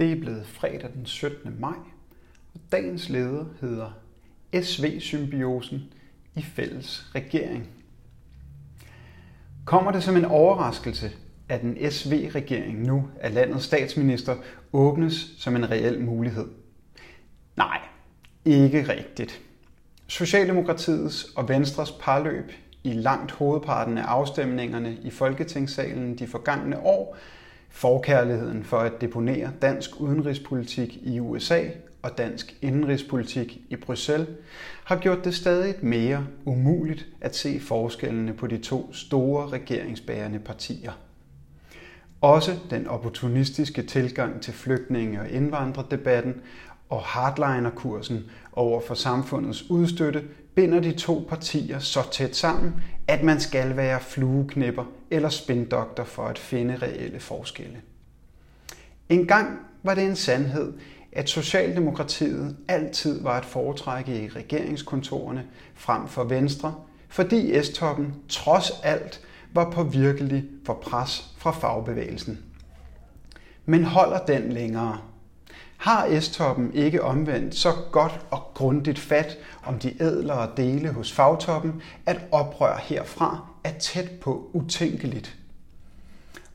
Det er blevet fredag den 17. maj, og dagens leder hedder SV-symbiosen i fælles regering. Kommer det som en overraskelse, at en SV-regering nu af landets statsminister åbnes som en reel mulighed? Nej, ikke rigtigt. Socialdemokratiets og Venstres parløb i langt hovedparten af afstemningerne i Folketingssalen de forgangne år Forkærligheden for at deponere dansk udenrigspolitik i USA og dansk indenrigspolitik i Bruxelles har gjort det stadig mere umuligt at se forskellene på de to store regeringsbærende partier. Også den opportunistiske tilgang til flygtninge- og indvandrerdebatten og hardliner-kursen over for samfundets udstøtte binder de to partier så tæt sammen, at man skal være flueknipper eller spindokter for at finde reelle forskelle. En gang var det en sandhed, at Socialdemokratiet altid var et foretrække i regeringskontorerne frem for Venstre, fordi S-toppen trods alt var på virkelig for pres fra fagbevægelsen. Men holder den længere? Har S-toppen ikke omvendt så godt og grundigt fat om de ædlere dele hos fagtoppen, at oprør herfra er tæt på utænkeligt.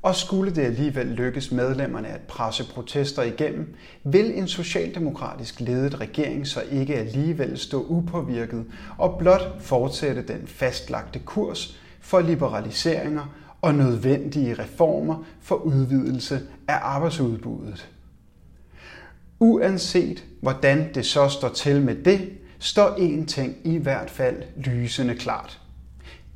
Og skulle det alligevel lykkes medlemmerne at presse protester igennem, vil en socialdemokratisk ledet regering så ikke alligevel stå upåvirket og blot fortsætte den fastlagte kurs for liberaliseringer og nødvendige reformer for udvidelse af arbejdsudbuddet. Uanset hvordan det så står til med det, står én ting i hvert fald lysende klart.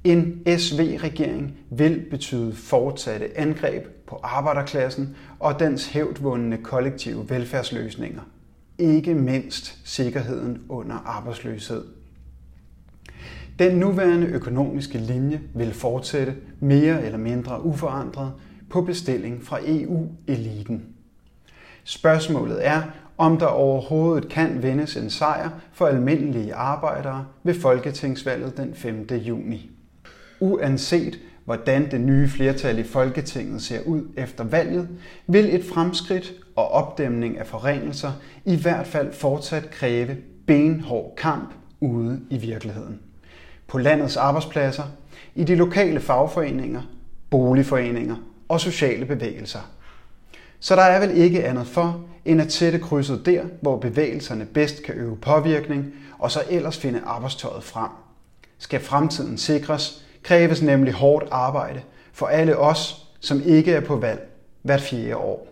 En SV-regering vil betyde fortsatte angreb på arbejderklassen og dens hævdvundne kollektive velfærdsløsninger. Ikke mindst sikkerheden under arbejdsløshed. Den nuværende økonomiske linje vil fortsætte mere eller mindre uforandret på bestilling fra EU-eliten. Spørgsmålet er, om der overhovedet kan vindes en sejr for almindelige arbejdere ved Folketingsvalget den 5. juni. Uanset hvordan det nye flertal i Folketinget ser ud efter valget, vil et fremskridt og opdæmning af forringelser i hvert fald fortsat kræve benhård kamp ude i virkeligheden. På landets arbejdspladser, i de lokale fagforeninger, boligforeninger og sociale bevægelser – så der er vel ikke andet for, end at sætte krydset der, hvor bevægelserne bedst kan øve påvirkning, og så ellers finde arbejdstøjet frem. Skal fremtiden sikres, kræves nemlig hårdt arbejde for alle os, som ikke er på valg hvert fjerde år.